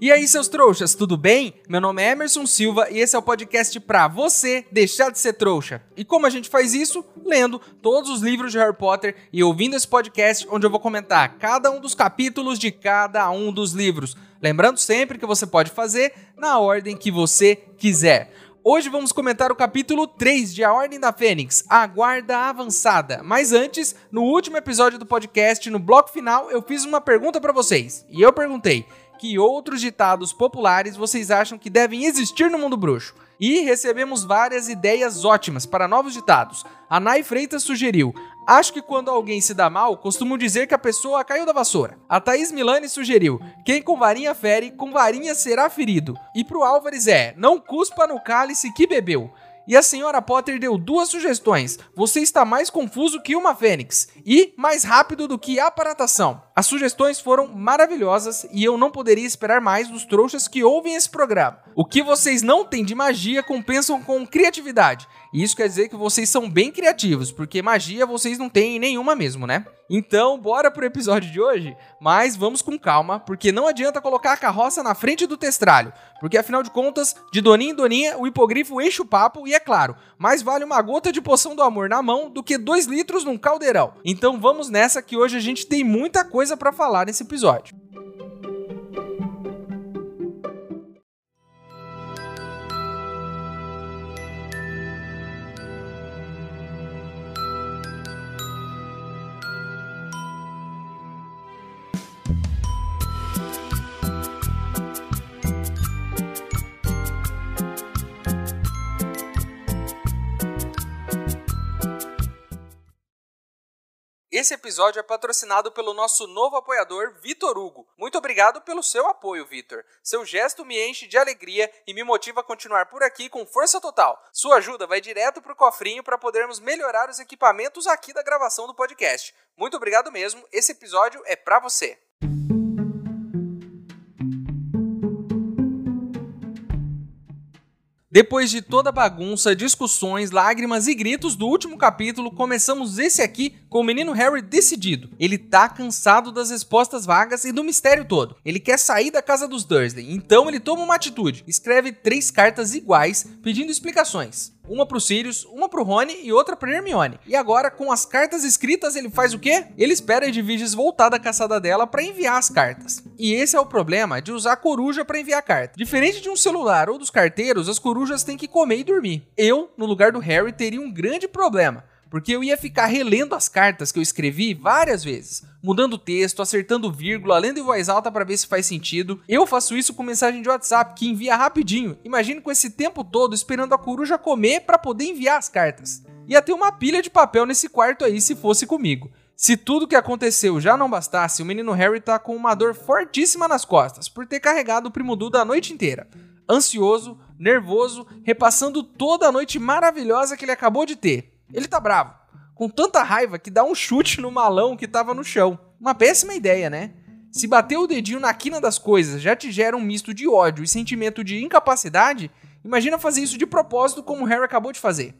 E aí, seus trouxas, tudo bem? Meu nome é Emerson Silva e esse é o podcast pra você deixar de ser trouxa. E como a gente faz isso? Lendo todos os livros de Harry Potter e ouvindo esse podcast onde eu vou comentar cada um dos capítulos de cada um dos livros. Lembrando sempre que você pode fazer na ordem que você quiser. Hoje vamos comentar o capítulo 3 de A Ordem da Fênix, a Guarda Avançada. Mas antes, no último episódio do podcast, no bloco final, eu fiz uma pergunta para vocês. E eu perguntei: que outros ditados populares vocês acham que devem existir no mundo bruxo? E recebemos várias ideias ótimas para novos ditados. A Nai Freitas sugeriu: Acho que quando alguém se dá mal, costumo dizer que a pessoa caiu da vassoura. A Thaís Milani sugeriu: Quem com varinha fere, com varinha será ferido. E pro Álvares é: Não cuspa no cálice que bebeu. E a senhora Potter deu duas sugestões. Você está mais confuso que uma fênix e mais rápido do que a aparatação. As sugestões foram maravilhosas e eu não poderia esperar mais dos trouxas que ouvem esse programa. O que vocês não têm de magia compensam com criatividade. E isso quer dizer que vocês são bem criativos, porque magia vocês não têm nenhuma mesmo, né? Então, bora pro episódio de hoje, mas vamos com calma, porque não adianta colocar a carroça na frente do testralho, porque afinal de contas, de doninha em doninha, o hipogrifo enche o papo e é claro, mais vale uma gota de poção do amor na mão do que dois litros num caldeirão. Então vamos nessa que hoje a gente tem muita coisa para falar nesse episódio. Esse episódio é patrocinado pelo nosso novo apoiador, Vitor Hugo. Muito obrigado pelo seu apoio, Vitor. Seu gesto me enche de alegria e me motiva a continuar por aqui com força total. Sua ajuda vai direto pro cofrinho para podermos melhorar os equipamentos aqui da gravação do podcast. Muito obrigado mesmo. Esse episódio é para você. Depois de toda a bagunça, discussões, lágrimas e gritos do último capítulo, começamos esse aqui com o menino Harry decidido. Ele tá cansado das respostas vagas e do mistério todo. Ele quer sair da casa dos Dursley, então ele toma uma atitude. Escreve três cartas iguais pedindo explicações. Uma pro Sirius, uma pro Rony e outra pra Hermione. E agora, com as cartas escritas, ele faz o quê? Ele espera a Edviges voltar da caçada dela para enviar as cartas. E esse é o problema de usar coruja para enviar carta. Diferente de um celular ou dos carteiros, as corujas têm que comer e dormir. Eu, no lugar do Harry, teria um grande problema porque eu ia ficar relendo as cartas que eu escrevi várias vezes, mudando o texto, acertando vírgula, lendo em voz alta para ver se faz sentido. Eu faço isso com mensagem de WhatsApp que envia rapidinho. Imagine com esse tempo todo esperando a coruja comer para poder enviar as cartas. Ia ter uma pilha de papel nesse quarto aí se fosse comigo. Se tudo que aconteceu já não bastasse, o menino Harry tá com uma dor fortíssima nas costas por ter carregado o primo Duda a noite inteira. Ansioso, nervoso, repassando toda a noite maravilhosa que ele acabou de ter. Ele tá bravo, com tanta raiva que dá um chute no malão que tava no chão. Uma péssima ideia, né? Se bater o dedinho na quina das coisas já te gera um misto de ódio e sentimento de incapacidade, imagina fazer isso de propósito como o Harry acabou de fazer.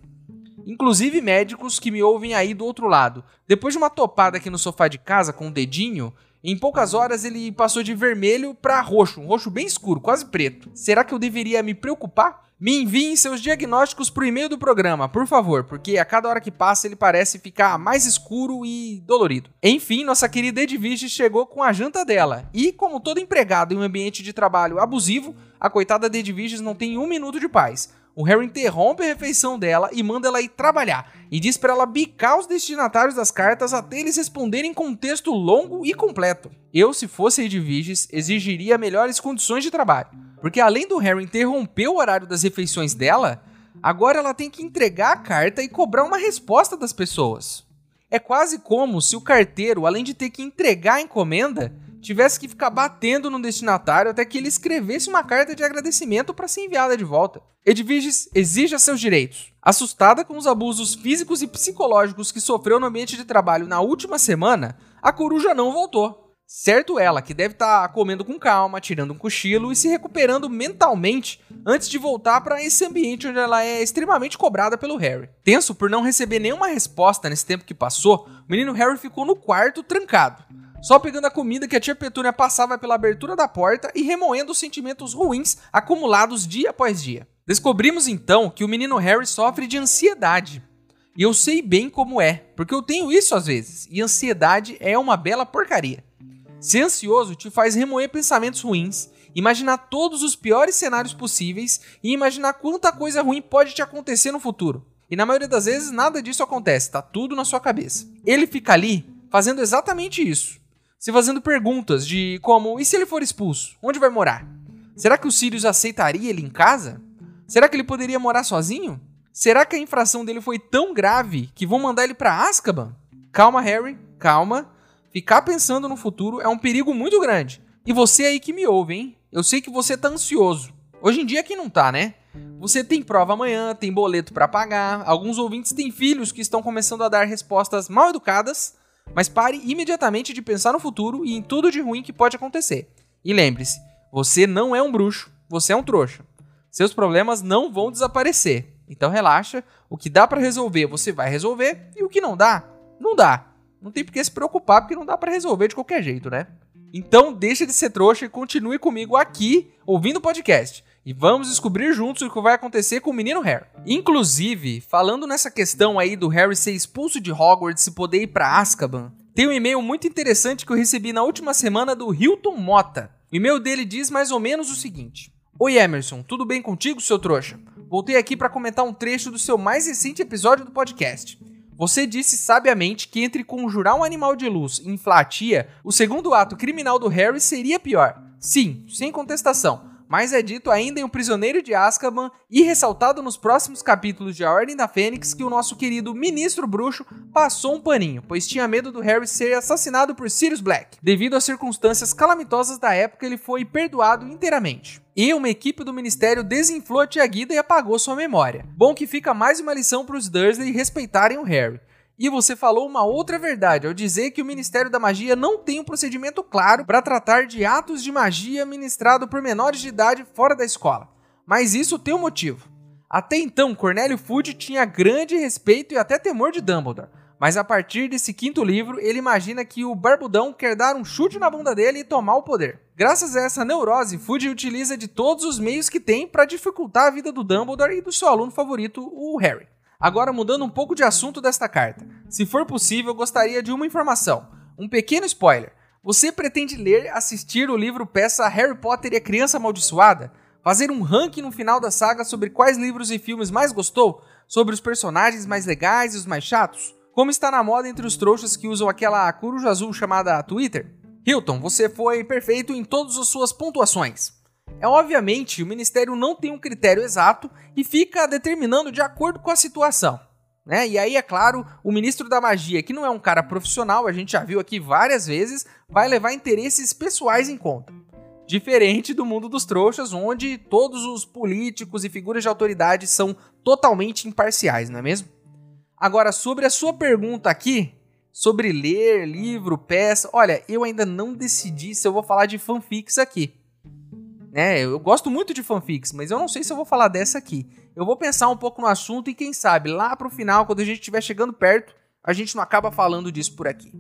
Inclusive médicos que me ouvem aí do outro lado. Depois de uma topada aqui no sofá de casa com o dedinho, em poucas horas ele passou de vermelho para roxo, um roxo bem escuro, quase preto. Será que eu deveria me preocupar? Me enviem seus diagnósticos pro e-mail do programa, por favor, porque a cada hora que passa ele parece ficar mais escuro e dolorido. Enfim, nossa querida Edwige chegou com a janta dela. E, como todo empregado em um ambiente de trabalho abusivo, a coitada de Edwiges não tem um minuto de paz. O Harry interrompe a refeição dela e manda ela ir trabalhar, e diz para ela bicar os destinatários das cartas até eles responderem com um texto longo e completo. Eu, se fosse Edwiges, exigiria melhores condições de trabalho. Porque além do Harry interromper o horário das refeições dela, agora ela tem que entregar a carta e cobrar uma resposta das pessoas. É quase como se o carteiro, além de ter que entregar a encomenda, tivesse que ficar batendo no destinatário até que ele escrevesse uma carta de agradecimento para ser enviada de volta. Edviges exija seus direitos. Assustada com os abusos físicos e psicológicos que sofreu no ambiente de trabalho na última semana, a coruja não voltou. Certo ela, que deve estar tá comendo com calma, tirando um cochilo e se recuperando mentalmente antes de voltar para esse ambiente onde ela é extremamente cobrada pelo Harry. Tenso por não receber nenhuma resposta nesse tempo que passou, o menino Harry ficou no quarto trancado. Só pegando a comida que a tia Petúnia passava pela abertura da porta e remoendo os sentimentos ruins acumulados dia após dia. Descobrimos então que o menino Harry sofre de ansiedade. E eu sei bem como é, porque eu tenho isso às vezes, e ansiedade é uma bela porcaria. Ser ansioso te faz remoer pensamentos ruins, imaginar todos os piores cenários possíveis e imaginar quanta coisa ruim pode te acontecer no futuro. E na maioria das vezes nada disso acontece, tá tudo na sua cabeça. Ele fica ali fazendo exatamente isso. Se fazendo perguntas de como, e se ele for expulso? Onde vai morar? Será que o Sirius aceitaria ele em casa? Será que ele poderia morar sozinho? Será que a infração dele foi tão grave que vão mandar ele para Azkaban? Calma, Harry, calma. Ficar pensando no futuro é um perigo muito grande. E você aí que me ouve, hein? Eu sei que você tá ansioso. Hoje em dia quem não tá, né? Você tem prova amanhã, tem boleto para pagar. Alguns ouvintes têm filhos que estão começando a dar respostas mal educadas, mas pare imediatamente de pensar no futuro e em tudo de ruim que pode acontecer. E lembre-se, você não é um bruxo, você é um trouxa. Seus problemas não vão desaparecer. Então relaxa, o que dá para resolver, você vai resolver e o que não dá, não dá. Não tem por que se preocupar porque não dá para resolver de qualquer jeito, né? Então deixa de ser trouxa e continue comigo aqui ouvindo o podcast. E vamos descobrir juntos o que vai acontecer com o menino Harry. Inclusive, falando nessa questão aí do Harry ser expulso de Hogwarts e poder ir para Azkaban, tem um e-mail muito interessante que eu recebi na última semana do Hilton Mota. O e-mail dele diz mais ou menos o seguinte: Oi Emerson, tudo bem contigo, seu trouxa? Voltei aqui para comentar um trecho do seu mais recente episódio do podcast. Você disse sabiamente que entre conjurar um animal de luz e inflar a tia, o segundo ato criminal do Harry seria pior. Sim, sem contestação mas é dito ainda em O Prisioneiro de Azkaban e ressaltado nos próximos capítulos de A Ordem da Fênix que o nosso querido Ministro Bruxo passou um paninho, pois tinha medo do Harry ser assassinado por Sirius Black. Devido às circunstâncias calamitosas da época, ele foi perdoado inteiramente. E uma equipe do ministério desinflou a tia Guida e apagou sua memória. Bom que fica mais uma lição para os Dursley respeitarem o Harry. E você falou uma outra verdade ao dizer que o Ministério da Magia não tem um procedimento claro para tratar de atos de magia ministrado por menores de idade fora da escola. Mas isso tem um motivo. Até então, Cornélio Fudge tinha grande respeito e até temor de Dumbledore. Mas a partir desse quinto livro, ele imagina que o Barbudão quer dar um chute na bunda dele e tomar o poder. Graças a essa neurose, Fudge utiliza de todos os meios que tem para dificultar a vida do Dumbledore e do seu aluno favorito, o Harry. Agora, mudando um pouco de assunto desta carta. Se for possível, gostaria de uma informação. Um pequeno spoiler. Você pretende ler, assistir o livro peça Harry Potter e a Criança Amaldiçoada? Fazer um ranking no final da saga sobre quais livros e filmes mais gostou? Sobre os personagens mais legais e os mais chatos? Como está na moda entre os trouxas que usam aquela coruja azul chamada Twitter? Hilton, você foi perfeito em todas as suas pontuações. É obviamente, o ministério não tem um critério exato e fica determinando de acordo com a situação. Né? E aí, é claro, o ministro da magia, que não é um cara profissional, a gente já viu aqui várias vezes, vai levar interesses pessoais em conta. Diferente do mundo dos trouxas, onde todos os políticos e figuras de autoridade são totalmente imparciais, não é mesmo? Agora, sobre a sua pergunta aqui, sobre ler livro, peça, olha, eu ainda não decidi se eu vou falar de fanfics aqui. Né? Eu gosto muito de fanfics, mas eu não sei se eu vou falar dessa aqui. Eu vou pensar um pouco no assunto e quem sabe lá pro final, quando a gente estiver chegando perto, a gente não acaba falando disso por aqui.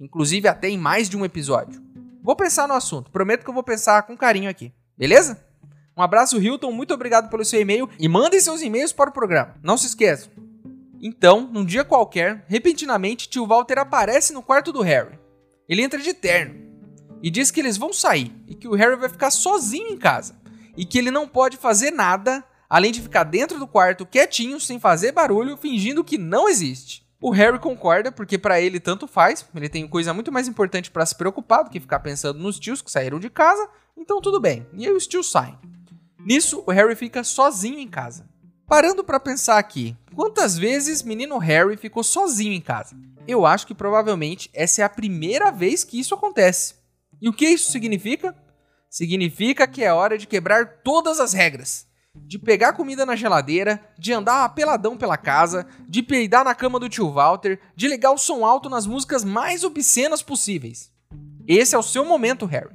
Inclusive até em mais de um episódio. Vou pensar no assunto, prometo que eu vou pensar com carinho aqui, beleza? Um abraço, Hilton, muito obrigado pelo seu e-mail e mandem seus e-mails para o programa. Não se esqueçam. Então, num dia qualquer, repentinamente, tio Walter aparece no quarto do Harry. Ele entra de terno, e diz que eles vão sair e que o Harry vai ficar sozinho em casa e que ele não pode fazer nada além de ficar dentro do quarto quietinho, sem fazer barulho, fingindo que não existe. O Harry concorda porque para ele tanto faz, ele tem coisa muito mais importante para se preocupar do que ficar pensando nos tios que saíram de casa, então tudo bem. E aí os tios saem. Nisso, o Harry fica sozinho em casa. Parando para pensar aqui, quantas vezes menino Harry ficou sozinho em casa? Eu acho que provavelmente essa é a primeira vez que isso acontece. E o que isso significa? Significa que é hora de quebrar todas as regras. De pegar comida na geladeira, de andar apeladão pela casa, de peidar na cama do tio Walter, de ligar o som alto nas músicas mais obscenas possíveis. Esse é o seu momento, Harry.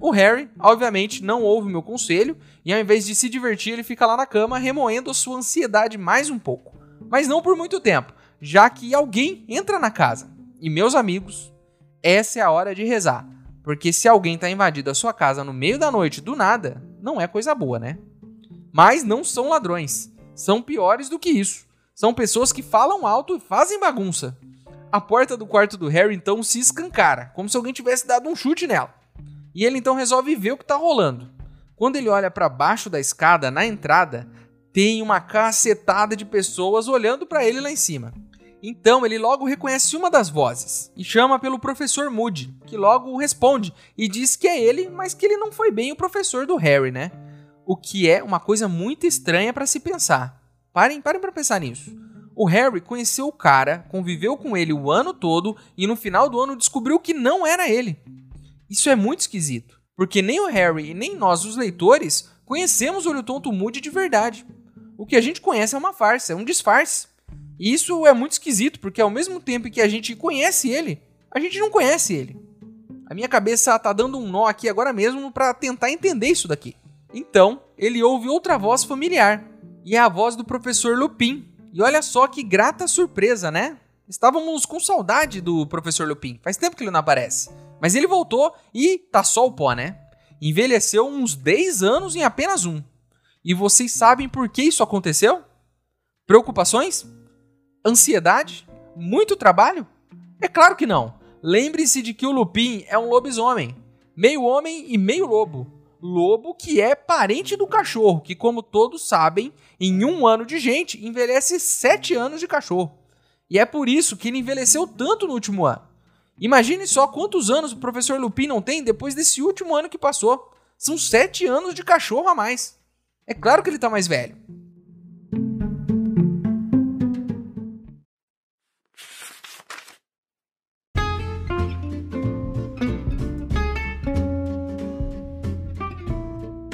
O Harry, obviamente, não ouve meu conselho e ao invés de se divertir, ele fica lá na cama remoendo a sua ansiedade mais um pouco. Mas não por muito tempo, já que alguém entra na casa. E meus amigos, essa é a hora de rezar. Porque se alguém tá invadindo a sua casa no meio da noite do nada, não é coisa boa, né? Mas não são ladrões. São piores do que isso. São pessoas que falam alto e fazem bagunça. A porta do quarto do Harry então se escancara, como se alguém tivesse dado um chute nela. E ele então resolve ver o que tá rolando. Quando ele olha para baixo da escada, na entrada, tem uma cacetada de pessoas olhando para ele lá em cima. Então ele logo reconhece uma das vozes e chama pelo professor Moody, que logo responde e diz que é ele, mas que ele não foi bem o professor do Harry, né? O que é uma coisa muito estranha para se pensar. Parem, parem para pensar nisso. O Harry conheceu o cara, conviveu com ele o ano todo e no final do ano descobriu que não era ele. Isso é muito esquisito, porque nem o Harry e nem nós, os leitores, conhecemos o Olho Tonto Moody de verdade. O que a gente conhece é uma farsa, é um disfarce. E isso é muito esquisito, porque ao mesmo tempo que a gente conhece ele, a gente não conhece ele. A minha cabeça tá dando um nó aqui agora mesmo para tentar entender isso daqui. Então, ele ouve outra voz familiar, e é a voz do professor Lupin. E olha só que grata surpresa, né? Estávamos com saudade do professor Lupin. Faz tempo que ele não aparece. Mas ele voltou e tá só o pó, né? Envelheceu uns 10 anos em apenas um. E vocês sabem por que isso aconteceu? Preocupações? Ansiedade? Muito trabalho? É claro que não. Lembre-se de que o Lupin é um lobisomem, meio homem e meio lobo. Lobo que é parente do cachorro, que, como todos sabem, em um ano de gente envelhece sete anos de cachorro. E é por isso que ele envelheceu tanto no último ano. Imagine só quantos anos o professor Lupin não tem depois desse último ano que passou. São sete anos de cachorro a mais. É claro que ele está mais velho.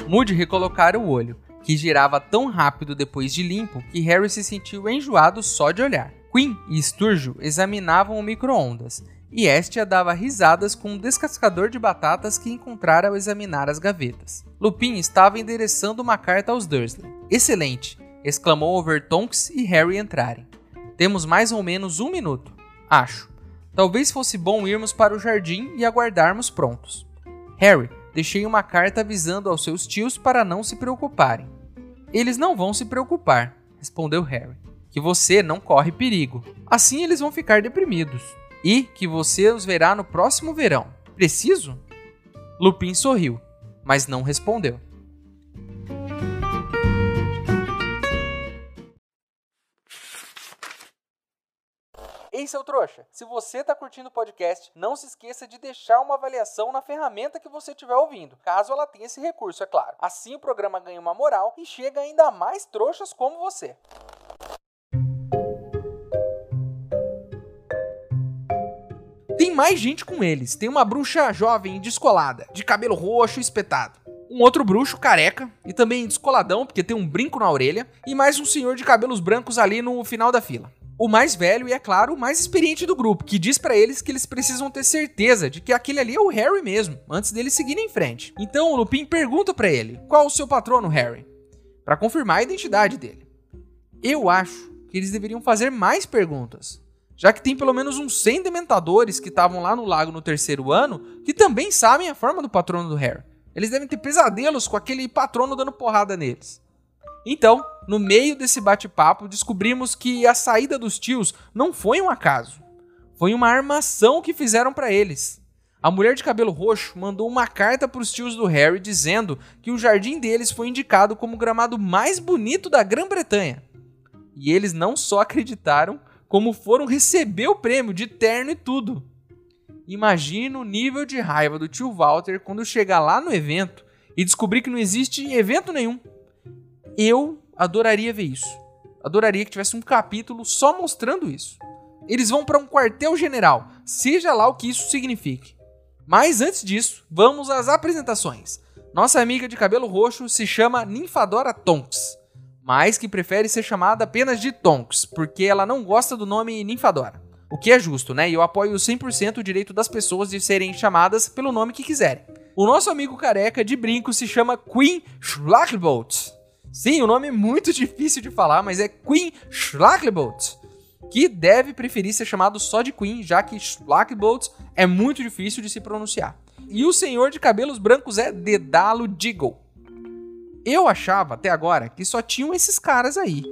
Moody recolocara o olho, que girava tão rápido depois de limpo que Harry se sentiu enjoado só de olhar. Queen e Sturgio examinavam o micro-ondas, e Estia dava risadas com um descascador de batatas que encontrara ao examinar as gavetas. Lupin estava endereçando uma carta aos Dursley. Excelente! exclamou ao ver Tonks e Harry entrarem. Temos mais ou menos um minuto. Acho. Talvez fosse bom irmos para o jardim e aguardarmos prontos. Harry, Deixei uma carta avisando aos seus tios para não se preocuparem. Eles não vão se preocupar, respondeu Harry. Que você não corre perigo. Assim eles vão ficar deprimidos. E que você os verá no próximo verão. Preciso? Lupin sorriu, mas não respondeu. Seu trouxa, se você está curtindo o podcast, não se esqueça de deixar uma avaliação na ferramenta que você estiver ouvindo, caso ela tenha esse recurso, é claro. Assim o programa ganha uma moral e chega ainda mais trouxas como você. Tem mais gente com eles. Tem uma bruxa jovem descolada, de cabelo roxo espetado um outro bruxo careca e também descoladão, porque tem um brinco na orelha, e mais um senhor de cabelos brancos ali no final da fila o mais velho e, é claro, o mais experiente do grupo, que diz para eles que eles precisam ter certeza de que aquele ali é o Harry mesmo, antes deles seguirem em frente. Então o Lupin pergunta para ele: qual o seu patrono, Harry? Para confirmar a identidade dele. Eu acho que eles deveriam fazer mais perguntas, já que tem pelo menos uns 100 dementadores que estavam lá no lago no terceiro ano que também sabem a forma do patrono do Harry. Eles devem ter pesadelos com aquele patrono dando porrada neles. Então, no meio desse bate-papo, descobrimos que a saída dos tios não foi um acaso. Foi uma armação que fizeram para eles. A mulher de cabelo roxo mandou uma carta para os tios do Harry dizendo que o jardim deles foi indicado como o gramado mais bonito da Grã-Bretanha. E eles não só acreditaram, como foram receber o prêmio de terno e tudo. Imagina o nível de raiva do tio Walter quando chegar lá no evento e descobrir que não existe evento nenhum. Eu adoraria ver isso. Adoraria que tivesse um capítulo só mostrando isso. Eles vão para um quartel-general, seja lá o que isso signifique. Mas antes disso, vamos às apresentações. Nossa amiga de cabelo roxo se chama Ninfadora Tonks, mas que prefere ser chamada apenas de Tonks, porque ela não gosta do nome Ninfadora. O que é justo, né? E eu apoio 100% o direito das pessoas de serem chamadas pelo nome que quiserem. O nosso amigo careca de brinco se chama Queen Schlagbolt. Sim, o nome é muito difícil de falar, mas é Queen Schlaglebolt. que deve preferir ser chamado só de Queen, já que Blackbolts é muito difícil de se pronunciar. E o senhor de cabelos brancos é Dedalo Diggle. Eu achava até agora que só tinham esses caras aí.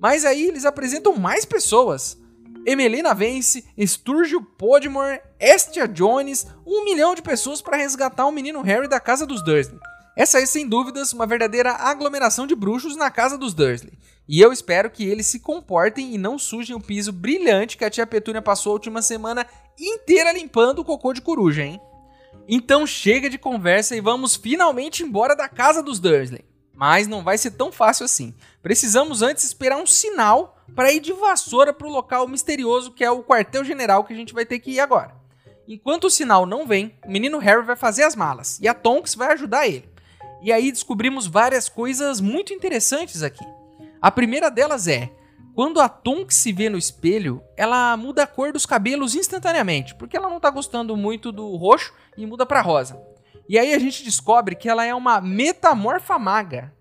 Mas aí eles apresentam mais pessoas. Emelina Vence, Sturgio Podmore, Estia Jones, um milhão de pessoas para resgatar o menino Harry da casa dos Dursley. Essa é, sem dúvidas, uma verdadeira aglomeração de bruxos na casa dos Dursley. E eu espero que eles se comportem e não sujem o piso brilhante que a tia Petúnia passou a última semana inteira limpando o cocô de coruja, hein? Então chega de conversa e vamos finalmente embora da casa dos Dursley. Mas não vai ser tão fácil assim. Precisamos antes esperar um sinal para ir de vassoura para o local misterioso que é o quartel-general que a gente vai ter que ir agora. Enquanto o sinal não vem, o menino Harry vai fazer as malas e a Tonks vai ajudar ele. E aí descobrimos várias coisas muito interessantes aqui. A primeira delas é quando a Tonks se vê no espelho, ela muda a cor dos cabelos instantaneamente, porque ela não tá gostando muito do roxo e muda para rosa. E aí a gente descobre que ela é uma metamorfa maga.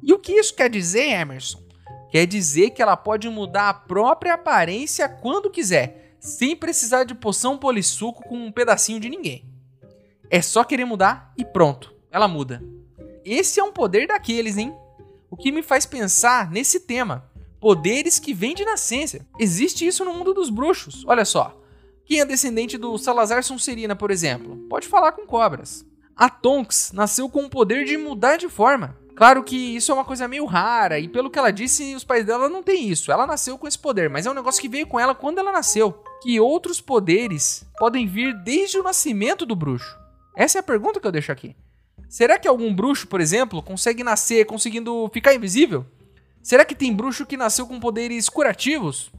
E o que isso quer dizer, Emerson? Quer dizer que ela pode mudar a própria aparência quando quiser, sem precisar de poção polissuco com um pedacinho de ninguém. É só querer mudar e pronto, ela muda. Esse é um poder daqueles, hein? O que me faz pensar nesse tema poderes que vêm de nascença. Existe isso no mundo dos bruxos. Olha só. Quem é descendente do Salazar Sonserina, por exemplo, pode falar com cobras. A Tonks nasceu com o poder de mudar de forma. Claro que isso é uma coisa meio rara, e pelo que ela disse, os pais dela não têm isso. Ela nasceu com esse poder, mas é um negócio que veio com ela quando ela nasceu. Que outros poderes podem vir desde o nascimento do bruxo? Essa é a pergunta que eu deixo aqui. Será que algum bruxo, por exemplo, consegue nascer conseguindo ficar invisível? Será que tem bruxo que nasceu com poderes curativos?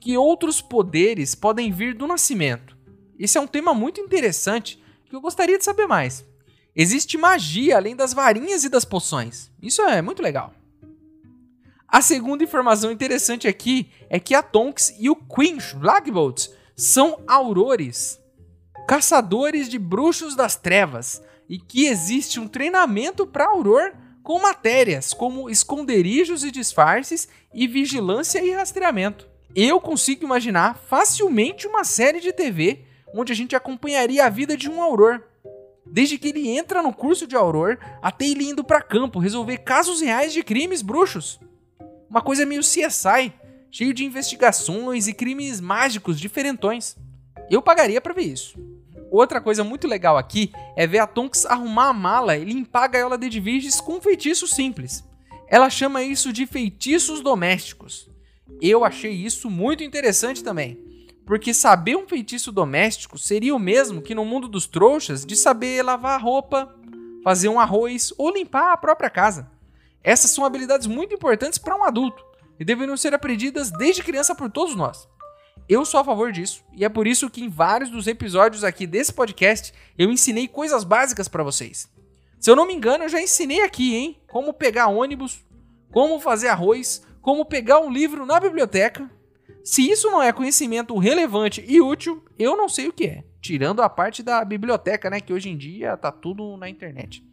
Que outros poderes podem vir do nascimento? Esse é um tema muito interessante que eu gostaria de saber mais. Existe magia além das varinhas e das poções. Isso é muito legal. A segunda informação interessante aqui é que a Tonks e o Quinch Blackbolts são aurores, caçadores de bruxos das trevas, e que existe um treinamento para auror com matérias como esconderijos e disfarces e vigilância e rastreamento. Eu consigo imaginar facilmente uma série de TV onde a gente acompanharia a vida de um auror. Desde que ele entra no curso de auror até ele indo para campo resolver casos reais de crimes bruxos. Uma coisa meio CSI, cheio de investigações e crimes mágicos diferentões. Eu pagaria para ver isso. Outra coisa muito legal aqui é ver a Tonks arrumar a mala e limpar a gaiola de Edviges com um feitiço simples. Ela chama isso de feitiços domésticos. Eu achei isso muito interessante também, porque saber um feitiço doméstico seria o mesmo que no mundo dos trouxas de saber lavar roupa, fazer um arroz ou limpar a própria casa. Essas são habilidades muito importantes para um adulto e deveriam ser aprendidas desde criança por todos nós. Eu sou a favor disso e é por isso que em vários dos episódios aqui desse podcast eu ensinei coisas básicas para vocês. Se eu não me engano, eu já ensinei aqui, hein? Como pegar ônibus, como fazer arroz, como pegar um livro na biblioteca. Se isso não é conhecimento relevante e útil, eu não sei o que é. Tirando a parte da biblioteca, né? Que hoje em dia tá tudo na internet.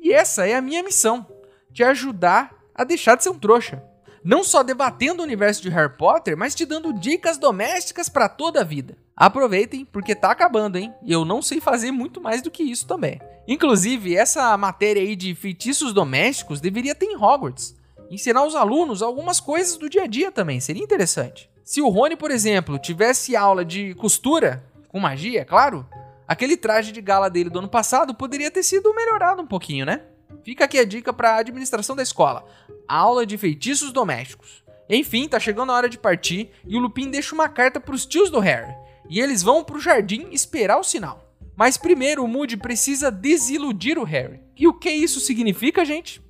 E essa é a minha missão: te ajudar a deixar de ser um trouxa não só debatendo o universo de Harry Potter, mas te dando dicas domésticas para toda a vida. Aproveitem, porque tá acabando, hein? E eu não sei fazer muito mais do que isso também. Inclusive, essa matéria aí de feitiços domésticos deveria ter em Hogwarts. Ensinar os alunos algumas coisas do dia a dia também, seria interessante. Se o Rony, por exemplo, tivesse aula de costura, com magia, é claro, aquele traje de gala dele do ano passado poderia ter sido melhorado um pouquinho, né? Fica aqui a dica para a administração da escola. Aula de feitiços domésticos. Enfim, tá chegando a hora de partir e o Lupin deixa uma carta para os tios do Harry. E eles vão pro jardim esperar o sinal. Mas primeiro o Moody precisa desiludir o Harry. E o que isso significa, gente?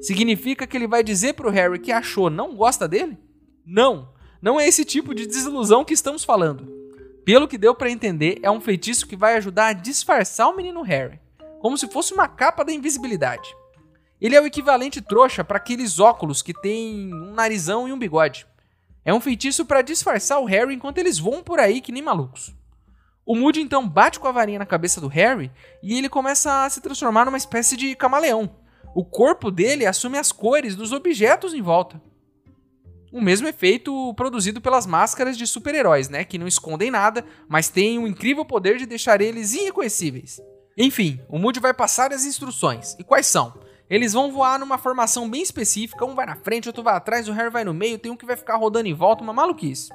Significa que ele vai dizer pro Harry que achou não gosta dele? Não, não é esse tipo de desilusão que estamos falando. Pelo que deu para entender, é um feitiço que vai ajudar a disfarçar o menino Harry como se fosse uma capa da invisibilidade. Ele é o equivalente trouxa para aqueles óculos que tem um narizão e um bigode. É um feitiço para disfarçar o Harry enquanto eles voam por aí que nem malucos. O Moody então bate com a varinha na cabeça do Harry e ele começa a se transformar numa espécie de camaleão. O corpo dele assume as cores dos objetos em volta. O mesmo efeito produzido pelas máscaras de super-heróis, né? Que não escondem nada, mas têm o incrível poder de deixar eles irreconhecíveis. Enfim, o Moody vai passar as instruções. E quais são? Eles vão voar numa formação bem específica, um vai na frente, outro vai atrás, o Harry vai no meio, tem um que vai ficar rodando em volta, uma maluquice.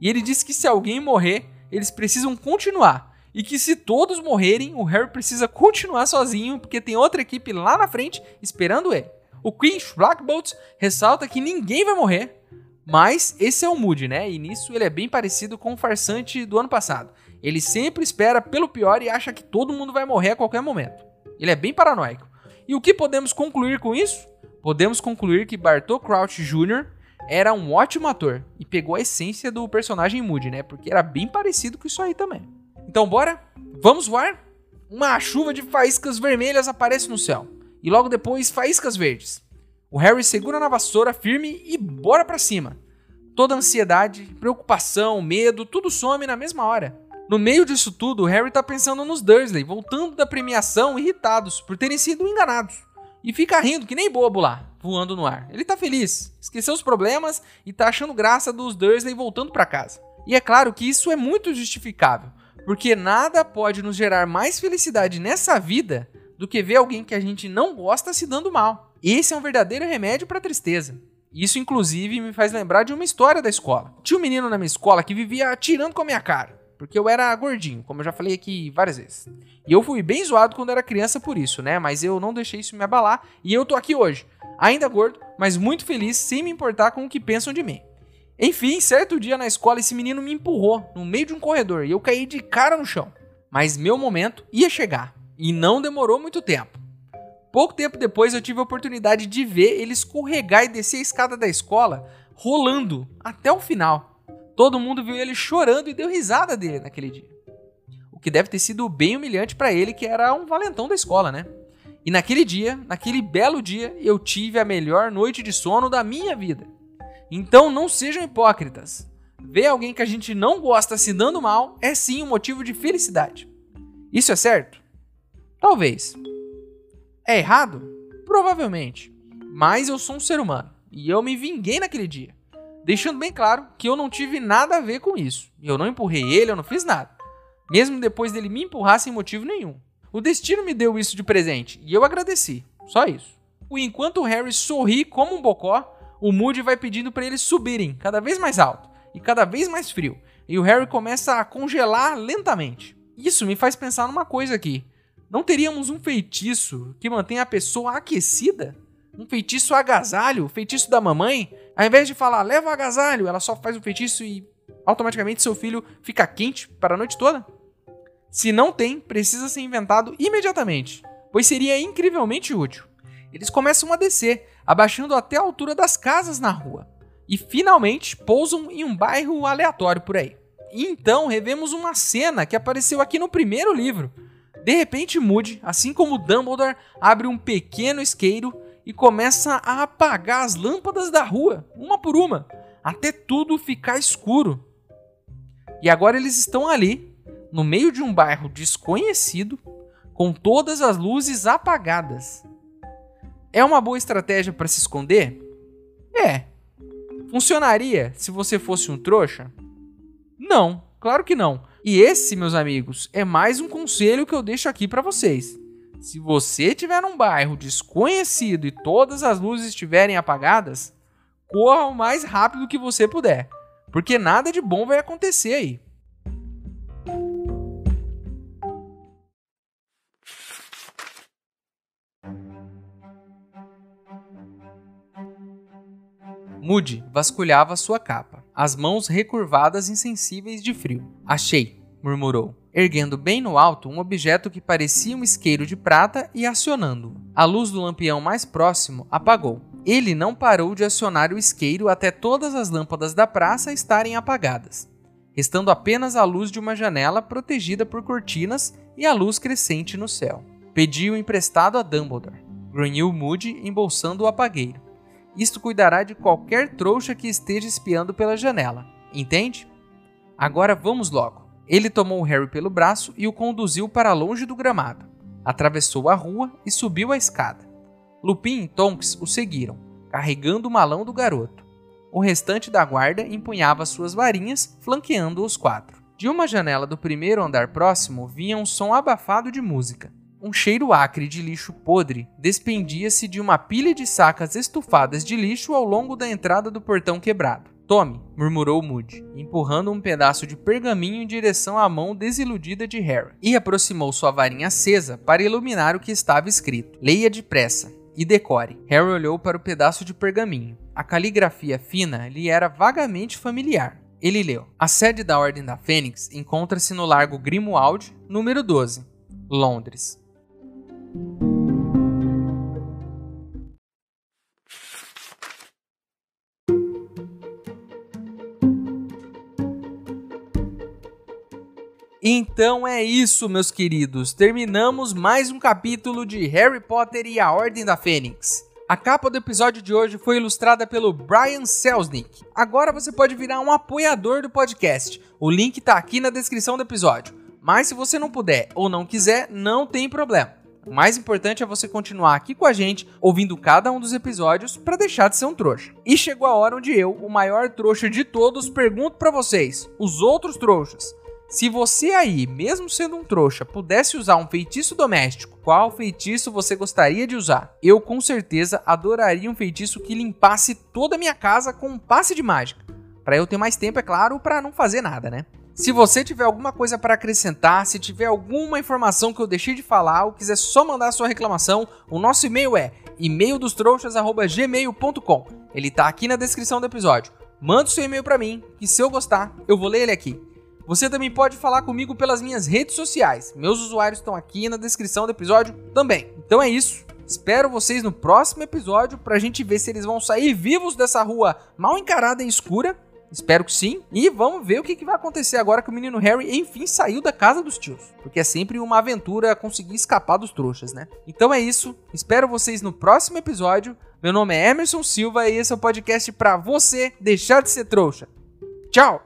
E ele disse que se alguém morrer, eles precisam continuar. E que se todos morrerem, o Harry precisa continuar sozinho, porque tem outra equipe lá na frente esperando ele. O Queen Blackbolt ressalta que ninguém vai morrer, mas esse é o Moody, né? E nisso ele é bem parecido com o farsante do ano passado. Ele sempre espera pelo pior e acha que todo mundo vai morrer a qualquer momento. Ele é bem paranoico. E o que podemos concluir com isso? Podemos concluir que Bartol Crouch Jr. era um ótimo ator e pegou a essência do personagem Moody, né? Porque era bem parecido com isso aí também. Então bora? Vamos voar? Uma chuva de faíscas vermelhas aparece no céu e logo depois faíscas verdes. O Harry segura na vassoura firme e bora para cima. Toda ansiedade, preocupação, medo, tudo some na mesma hora. No meio disso tudo, o Harry tá pensando nos Dursley, voltando da premiação irritados por terem sido enganados. E fica rindo que nem bobo lá, voando no ar. Ele tá feliz, esqueceu os problemas e tá achando graça dos Dursley voltando para casa. E é claro que isso é muito justificável, porque nada pode nos gerar mais felicidade nessa vida do que ver alguém que a gente não gosta se dando mal. Esse é um verdadeiro remédio para tristeza. Isso, inclusive, me faz lembrar de uma história da escola. Tinha um menino na minha escola que vivia atirando com a minha cara. Porque eu era gordinho, como eu já falei aqui várias vezes. E eu fui bem zoado quando era criança por isso, né? Mas eu não deixei isso me abalar e eu tô aqui hoje, ainda gordo, mas muito feliz, sem me importar com o que pensam de mim. Enfim, certo dia na escola esse menino me empurrou no meio de um corredor e eu caí de cara no chão. Mas meu momento ia chegar e não demorou muito tempo. Pouco tempo depois eu tive a oportunidade de ver ele escorregar e descer a escada da escola rolando até o final. Todo mundo viu ele chorando e deu risada dele naquele dia. O que deve ter sido bem humilhante para ele, que era um valentão da escola, né? E naquele dia, naquele belo dia, eu tive a melhor noite de sono da minha vida. Então não sejam hipócritas. Ver alguém que a gente não gosta se dando mal é sim um motivo de felicidade. Isso é certo? Talvez. É errado? Provavelmente. Mas eu sou um ser humano e eu me vinguei naquele dia deixando bem claro que eu não tive nada a ver com isso. Eu não empurrei ele, eu não fiz nada. Mesmo depois dele me empurrar sem motivo nenhum. O destino me deu isso de presente e eu agradeci. Só isso. E enquanto o Harry sorri como um bocó, o Moody vai pedindo para eles subirem cada vez mais alto e cada vez mais frio. E o Harry começa a congelar lentamente. Isso me faz pensar numa coisa aqui. Não teríamos um feitiço que mantém a pessoa aquecida? Um feitiço agasalho, feitiço da mamãe, ao invés de falar, leva o agasalho, ela só faz o feitiço e automaticamente seu filho fica quente para a noite toda? Se não tem, precisa ser inventado imediatamente, pois seria incrivelmente útil. Eles começam a descer, abaixando até a altura das casas na rua, e finalmente pousam em um bairro aleatório por aí. E então revemos uma cena que apareceu aqui no primeiro livro. De repente, Moody, assim como Dumbledore, abre um pequeno isqueiro e começa a apagar as lâmpadas da rua, uma por uma, até tudo ficar escuro. E agora eles estão ali, no meio de um bairro desconhecido, com todas as luzes apagadas. É uma boa estratégia para se esconder? É. Funcionaria se você fosse um trouxa? Não, claro que não. E esse, meus amigos, é mais um conselho que eu deixo aqui para vocês. Se você estiver num bairro desconhecido e todas as luzes estiverem apagadas, corra o mais rápido que você puder, porque nada de bom vai acontecer aí. Moody vasculhava sua capa, as mãos recurvadas insensíveis de frio. Achei, murmurou erguendo bem no alto um objeto que parecia um isqueiro de prata e acionando-o. A luz do lampião mais próximo apagou. Ele não parou de acionar o isqueiro até todas as lâmpadas da praça estarem apagadas, restando apenas a luz de uma janela protegida por cortinas e a luz crescente no céu. Pediu emprestado a Dumbledore. Grunhiu Moody embolsando o apagueiro. Isto cuidará de qualquer trouxa que esteja espiando pela janela. Entende? Agora vamos logo. Ele tomou Harry pelo braço e o conduziu para longe do gramado. Atravessou a rua e subiu a escada. Lupin e Tonks o seguiram, carregando o malão do garoto. O restante da guarda empunhava suas varinhas, flanqueando os quatro. De uma janela do primeiro andar próximo vinha um som abafado de música. Um cheiro acre de lixo podre despendia-se de uma pilha de sacas estufadas de lixo ao longo da entrada do portão quebrado. Tome, murmurou Moody, empurrando um pedaço de pergaminho em direção à mão desiludida de Harry, e aproximou sua varinha acesa para iluminar o que estava escrito. Leia depressa e decore. Harry olhou para o pedaço de pergaminho. A caligrafia fina lhe era vagamente familiar. Ele leu: A sede da Ordem da Fênix encontra-se no Largo Grimoald, número 12, Londres. Então é isso, meus queridos. Terminamos mais um capítulo de Harry Potter e a Ordem da Fênix. A capa do episódio de hoje foi ilustrada pelo Brian Selznick. Agora você pode virar um apoiador do podcast. O link está aqui na descrição do episódio. Mas se você não puder ou não quiser, não tem problema. O mais importante é você continuar aqui com a gente, ouvindo cada um dos episódios para deixar de ser um trouxa. E chegou a hora onde eu, o maior trouxa de todos, pergunto para vocês, os outros trouxas, se você aí, mesmo sendo um trouxa, pudesse usar um feitiço doméstico, qual feitiço você gostaria de usar? Eu com certeza adoraria um feitiço que limpasse toda a minha casa com um passe de mágica. Para eu ter mais tempo, é claro, para não fazer nada, né? Se você tiver alguma coisa para acrescentar, se tiver alguma informação que eu deixei de falar ou quiser só mandar sua reclamação, o nosso e-mail é e-maildostrouxas@gmail.com. Ele tá aqui na descrição do episódio. Manda seu e-mail para mim, que se eu gostar, eu vou ler ele aqui. Você também pode falar comigo pelas minhas redes sociais. Meus usuários estão aqui na descrição do episódio também. Então é isso. Espero vocês no próximo episódio pra gente ver se eles vão sair vivos dessa rua mal encarada e escura Espero que sim. E vamos ver o que, que, vai acontecer agora que o menino Harry enfim saiu da casa dos tios. Porque é sempre uma aventura conseguir escapar dos trouxas, né? Então é isso. Espero vocês no próximo episódio. Meu nome é Emerson Silva e esse é o podcast para você deixar de ser trouxa. Tchau!